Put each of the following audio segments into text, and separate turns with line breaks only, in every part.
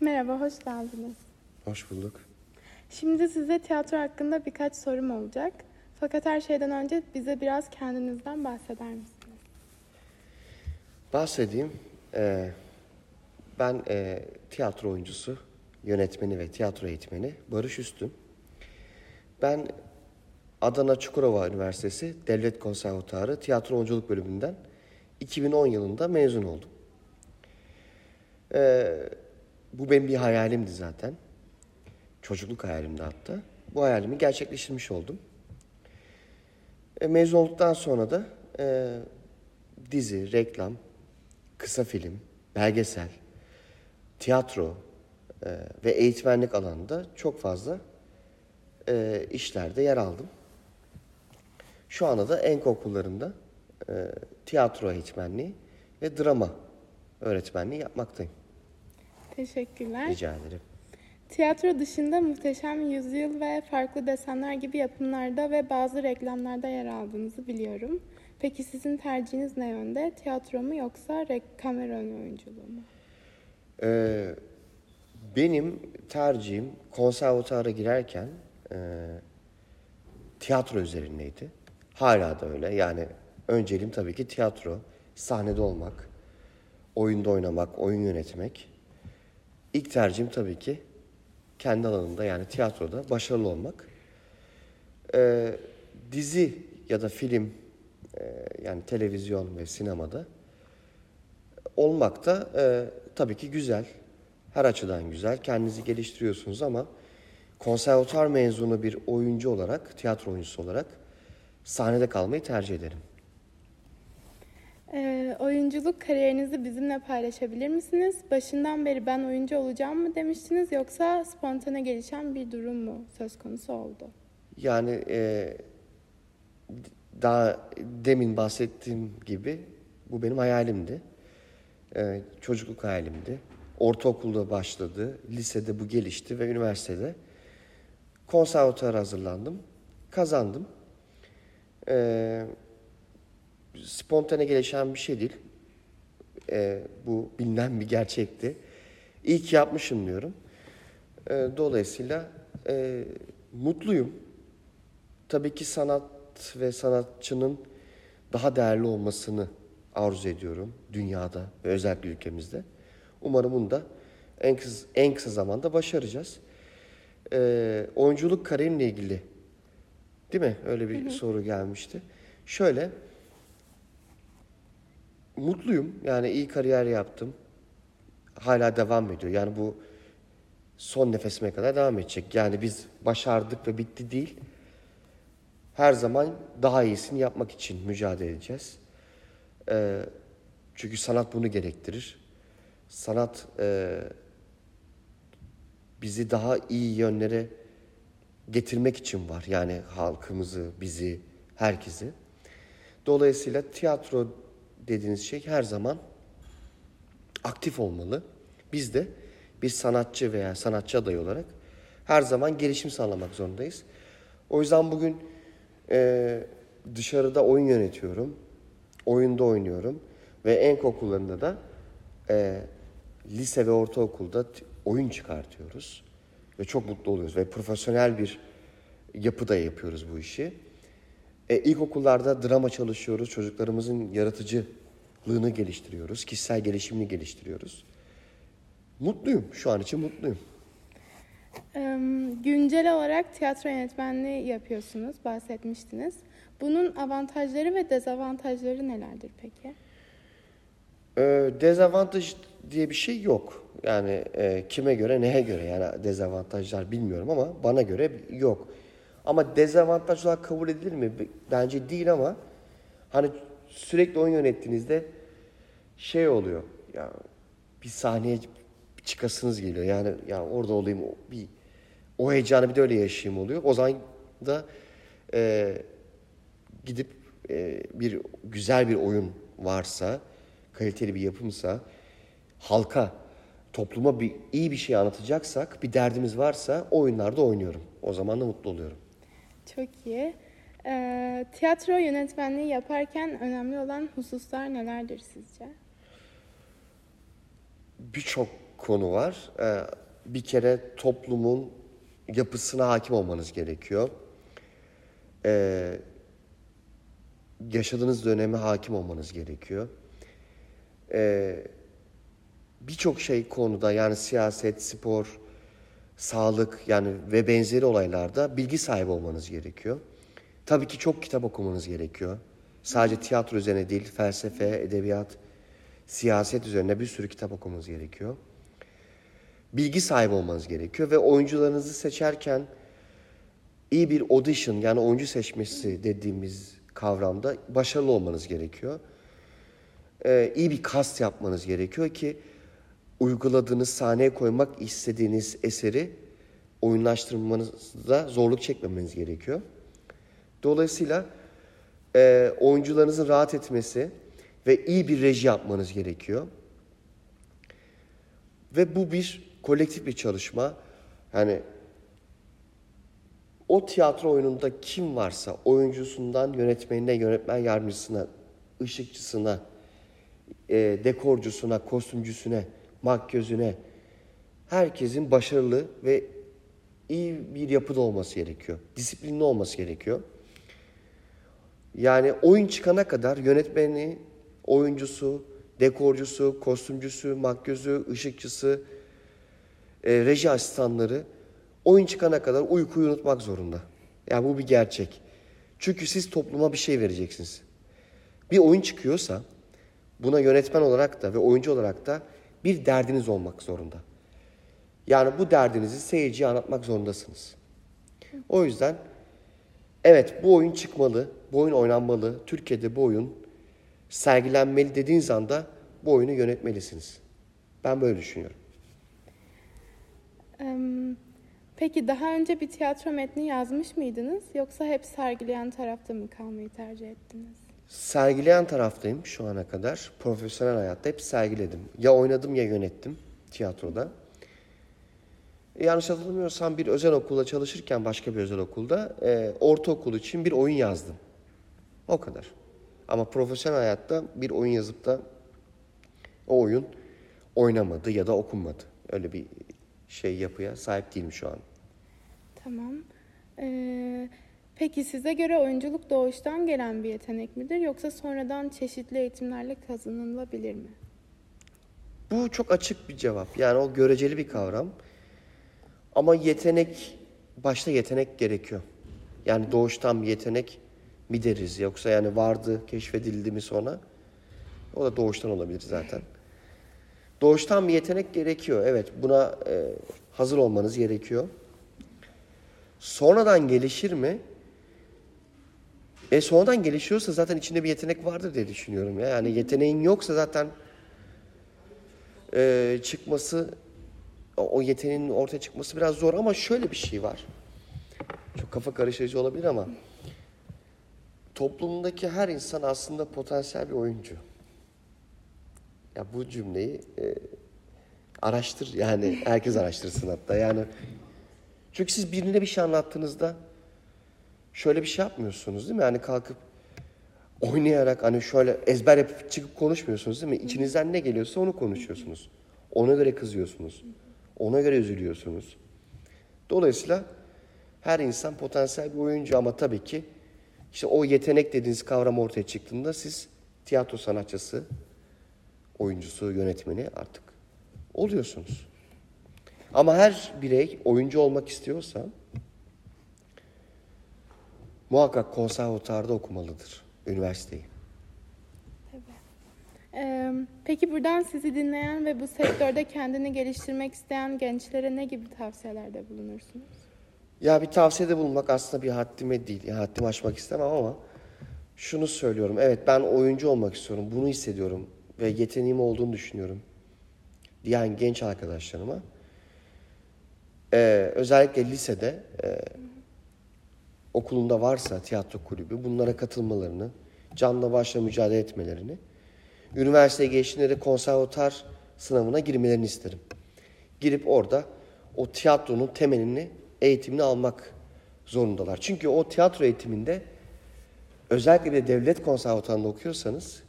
Merhaba, hoş geldiniz.
Hoş bulduk.
Şimdi size tiyatro hakkında birkaç sorum olacak. Fakat her şeyden önce bize biraz kendinizden bahseder misiniz?
Bahsedeyim. Ee, ben e, tiyatro oyuncusu, yönetmeni ve tiyatro eğitmeni Barış Üstün. Ben Adana Çukurova Üniversitesi Devlet Konservatuarı Tiyatro Oyunculuk Bölümünden 2010 yılında mezun oldum. Ee, bu benim bir hayalimdi zaten. Çocukluk hayalimdi hatta. Bu hayalimi gerçekleştirmiş oldum. E, mezun olduktan sonra da e, dizi, reklam, kısa film, belgesel, tiyatro e, ve eğitmenlik alanında çok fazla e, işlerde yer aldım. Şu anda da enk okullarında e, tiyatro eğitmenliği ve drama öğretmenliği yapmaktayım.
Teşekkürler.
Rica ederim.
Tiyatro dışında Muhteşem Yüzyıl ve Farklı Desenler gibi yapımlarda ve bazı reklamlarda yer aldığınızı biliyorum. Peki sizin tercihiniz ne yönde? Tiyatro mu yoksa kamera oyunculuğu mu?
Ee, benim tercihim konservatuara girerken e, tiyatro üzerindeydi. Hala da öyle. Yani önceliğim tabii ki tiyatro, sahnede olmak, oyunda oynamak, oyun yönetmek. İlk tercihim tabii ki kendi alanımda yani tiyatroda başarılı olmak. Ee, dizi ya da film e, yani televizyon ve sinemada olmak da e, tabii ki güzel. Her açıdan güzel. Kendinizi geliştiriyorsunuz ama konservatuar mezunu bir oyuncu olarak, tiyatro oyuncusu olarak sahnede kalmayı tercih ederim.
Ee, oyunculuk kariyerinizi bizimle paylaşabilir misiniz? Başından beri ben oyuncu olacağım mı demiştiniz yoksa spontane gelişen bir durum mu söz konusu oldu?
Yani e, daha demin bahsettiğim gibi bu benim hayalimdi. E, çocukluk hayalimdi. Ortaokulda başladı, lisede bu gelişti ve üniversitede konservatuara hazırlandım, kazandım. E, spontane gelişen bir şey değil. E, bu bilinen bir gerçekti. İyi ki yapmışım diyorum. E, dolayısıyla e, mutluyum. Tabii ki sanat ve sanatçının daha değerli olmasını arzu ediyorum dünyada ve özellikle ülkemizde. Umarım bunu da en kısa, en kısa zamanda başaracağız. Ee, oyunculuk kariyerimle ilgili değil mi? Öyle bir soru gelmişti. Şöyle mutluyum. Yani iyi kariyer yaptım. Hala devam ediyor. Yani bu son nefesime kadar devam edecek. Yani biz başardık ve bitti değil. Her zaman daha iyisini yapmak için mücadele edeceğiz. Ee, çünkü sanat bunu gerektirir. Sanat e, bizi daha iyi yönlere getirmek için var. Yani halkımızı, bizi, herkesi. Dolayısıyla tiyatro dediğiniz şey her zaman aktif olmalı. Biz de bir sanatçı veya sanatçı adayı olarak her zaman gelişim sağlamak zorundayız. O yüzden bugün e, dışarıda oyun yönetiyorum, oyunda oynuyorum ve enk okullarında da e, lise ve ortaokulda oyun çıkartıyoruz ve çok mutlu oluyoruz ve profesyonel bir yapıda yapıyoruz bu işi. E, ilkokullarda drama çalışıyoruz, çocuklarımızın yaratıcılığını geliştiriyoruz, kişisel gelişimini geliştiriyoruz. Mutluyum, şu an için mutluyum.
Güncel olarak tiyatro yönetmenliği yapıyorsunuz, bahsetmiştiniz. Bunun avantajları ve dezavantajları nelerdir peki?
Ee, dezavantaj diye bir şey yok. Yani e, kime göre neye göre yani dezavantajlar bilmiyorum ama bana göre yok. Ama dezavantaj olarak kabul edilir mi? Bence değil ama hani sürekli oyun yönettiğinizde şey oluyor. Ya bir sahneye çıkasınız geliyor. Yani ya orada olayım bir o heyecanı bir de öyle yaşayayım oluyor. O zaman da e, gidip e, bir güzel bir oyun varsa, kaliteli bir yapımsa, halka, topluma bir iyi bir şey anlatacaksak, bir derdimiz varsa oyunlarda oynuyorum. O zaman da mutlu oluyorum.
Çok iyi. Ee, tiyatro yönetmenliği yaparken önemli olan hususlar nelerdir sizce?
Birçok konu var. Ee, bir kere toplumun yapısına hakim olmanız gerekiyor. Ee, yaşadığınız döneme hakim olmanız gerekiyor. Ee, Birçok şey konuda yani siyaset, spor, sağlık yani ve benzeri olaylarda bilgi sahibi olmanız gerekiyor. Tabii ki çok kitap okumanız gerekiyor. Sadece tiyatro üzerine değil, felsefe, edebiyat, siyaset üzerine bir sürü kitap okumanız gerekiyor. Bilgi sahibi olmanız gerekiyor ve oyuncularınızı seçerken iyi bir audition yani oyuncu seçmesi dediğimiz kavramda başarılı olmanız gerekiyor. Ee, iyi bir kast yapmanız gerekiyor ki uyguladığınız sahneye koymak istediğiniz eseri oyunlaştırmanızda zorluk çekmemeniz gerekiyor. Dolayısıyla e, oyuncularınızın rahat etmesi ve iyi bir reji yapmanız gerekiyor. Ve bu bir kolektif bir çalışma. Yani o tiyatro oyununda kim varsa oyuncusundan yönetmenine, yönetmen yardımcısına, ışıkçısına, e, dekorcusuna, kostümcüsüne, makyözüne herkesin başarılı ve iyi bir yapıda olması gerekiyor. Disiplinli olması gerekiyor. Yani oyun çıkana kadar yönetmeni, oyuncusu, dekorcusu, kostümcüsü, makyözü, ışıkçısı, e, reji asistanları oyun çıkana kadar uykuyu unutmak zorunda. Yani bu bir gerçek. Çünkü siz topluma bir şey vereceksiniz. Bir oyun çıkıyorsa buna yönetmen olarak da ve oyuncu olarak da bir derdiniz olmak zorunda. Yani bu derdinizi seyirciye anlatmak zorundasınız. O yüzden evet bu oyun çıkmalı, bu oyun oynanmalı, Türkiye'de bu oyun sergilenmeli dediğiniz anda bu oyunu yönetmelisiniz. Ben böyle düşünüyorum.
Peki daha önce bir tiyatro metni yazmış mıydınız yoksa hep sergileyen tarafta mı kalmayı tercih ettiniz?
Sergileyen taraftayım şu ana kadar. Profesyonel hayatta hep sergiledim. Ya oynadım ya yönettim tiyatroda. E, yanlış hatırlamıyorsam bir özel okulda çalışırken başka bir özel okulda e, ortaokul için bir oyun yazdım. O kadar. Ama profesyonel hayatta bir oyun yazıp da o oyun oynamadı ya da okunmadı. Öyle bir şey yapıya sahip değilim şu an.
Tamam. Ee, peki size göre oyunculuk doğuştan gelen bir yetenek midir yoksa sonradan çeşitli eğitimlerle kazanılabilir mi?
Bu çok açık bir cevap. Yani o göreceli bir kavram. Ama yetenek, başta yetenek gerekiyor. Yani doğuştan bir yetenek mi deriz yoksa yani vardı, keşfedildi mi sonra? O da doğuştan olabilir zaten. Doğuştan bir yetenek gerekiyor. Evet buna e, hazır olmanız gerekiyor. Sonradan gelişir mi? E sonradan gelişiyorsa zaten içinde bir yetenek vardır diye düşünüyorum. Ya. Yani yeteneğin yoksa zaten e, çıkması, o, yeteneğin ortaya çıkması biraz zor. Ama şöyle bir şey var. Çok kafa karıştırıcı olabilir ama toplumdaki her insan aslında potansiyel bir oyuncu. Ya bu cümleyi e, araştır yani herkes araştırsın hatta yani çünkü siz birine bir şey anlattığınızda şöyle bir şey yapmıyorsunuz değil mi? Yani kalkıp oynayarak hani şöyle ezber yapıp çıkıp konuşmuyorsunuz değil mi? İçinizden ne geliyorsa onu konuşuyorsunuz. Ona göre kızıyorsunuz. Ona göre üzülüyorsunuz. Dolayısıyla her insan potansiyel bir oyuncu ama tabii ki işte o yetenek dediğiniz kavram ortaya çıktığında siz tiyatro sanatçısı, oyuncusu, yönetmeni artık oluyorsunuz. Ama her birey oyuncu olmak istiyorsa muhakkak konservatuarda okumalıdır üniversiteyi.
Ee, peki buradan sizi dinleyen ve bu sektörde kendini geliştirmek isteyen gençlere ne gibi tavsiyelerde bulunursunuz?
Ya bir tavsiyede bulunmak aslında bir haddime değil. Yani haddimi aşmak istemem ama şunu söylüyorum. Evet ben oyuncu olmak istiyorum. Bunu hissediyorum ve yeteneğim olduğunu düşünüyorum. Diyen genç arkadaşlarıma ee, özellikle lisede e, okulunda varsa tiyatro kulübü bunlara katılmalarını, canla başla mücadele etmelerini, üniversiteye geçtiğinde de konservatuar sınavına girmelerini isterim. Girip orada o tiyatronun temelini, eğitimini almak zorundalar. Çünkü o tiyatro eğitiminde özellikle de devlet konservatuarında okuyorsanız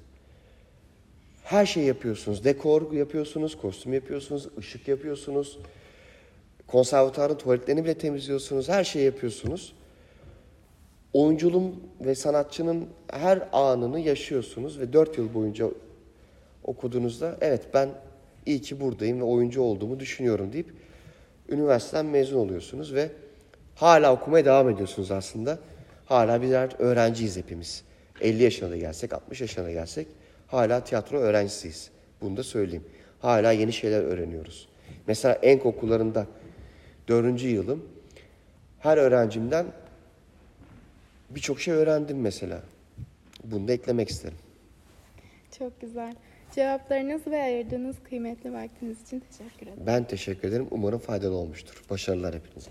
Her şeyi yapıyorsunuz. Dekor yapıyorsunuz, kostüm yapıyorsunuz, ışık yapıyorsunuz. Konservatuarın tuvaletlerini bile temizliyorsunuz. Her şeyi yapıyorsunuz. Oyunculuğun ve sanatçının her anını yaşıyorsunuz ve 4 yıl boyunca okuduğunuzda evet ben iyi ki buradayım ve oyuncu olduğumu düşünüyorum deyip üniversiteden mezun oluyorsunuz ve hala okumaya devam ediyorsunuz aslında. Hala birer öğrenciyiz hepimiz. 50 yaşına da gelsek, 60 yaşına da gelsek hala tiyatro öğrencisiyiz. Bunu da söyleyeyim. Hala yeni şeyler öğreniyoruz. Mesela Enk okullarında 4. yılım her öğrencimden birçok şey öğrendim mesela. Bunu da eklemek isterim.
Çok güzel. Cevaplarınız ve ayırdığınız kıymetli vaktiniz için teşekkür ederim.
Ben teşekkür ederim. Umarım faydalı olmuştur. Başarılar hepinize.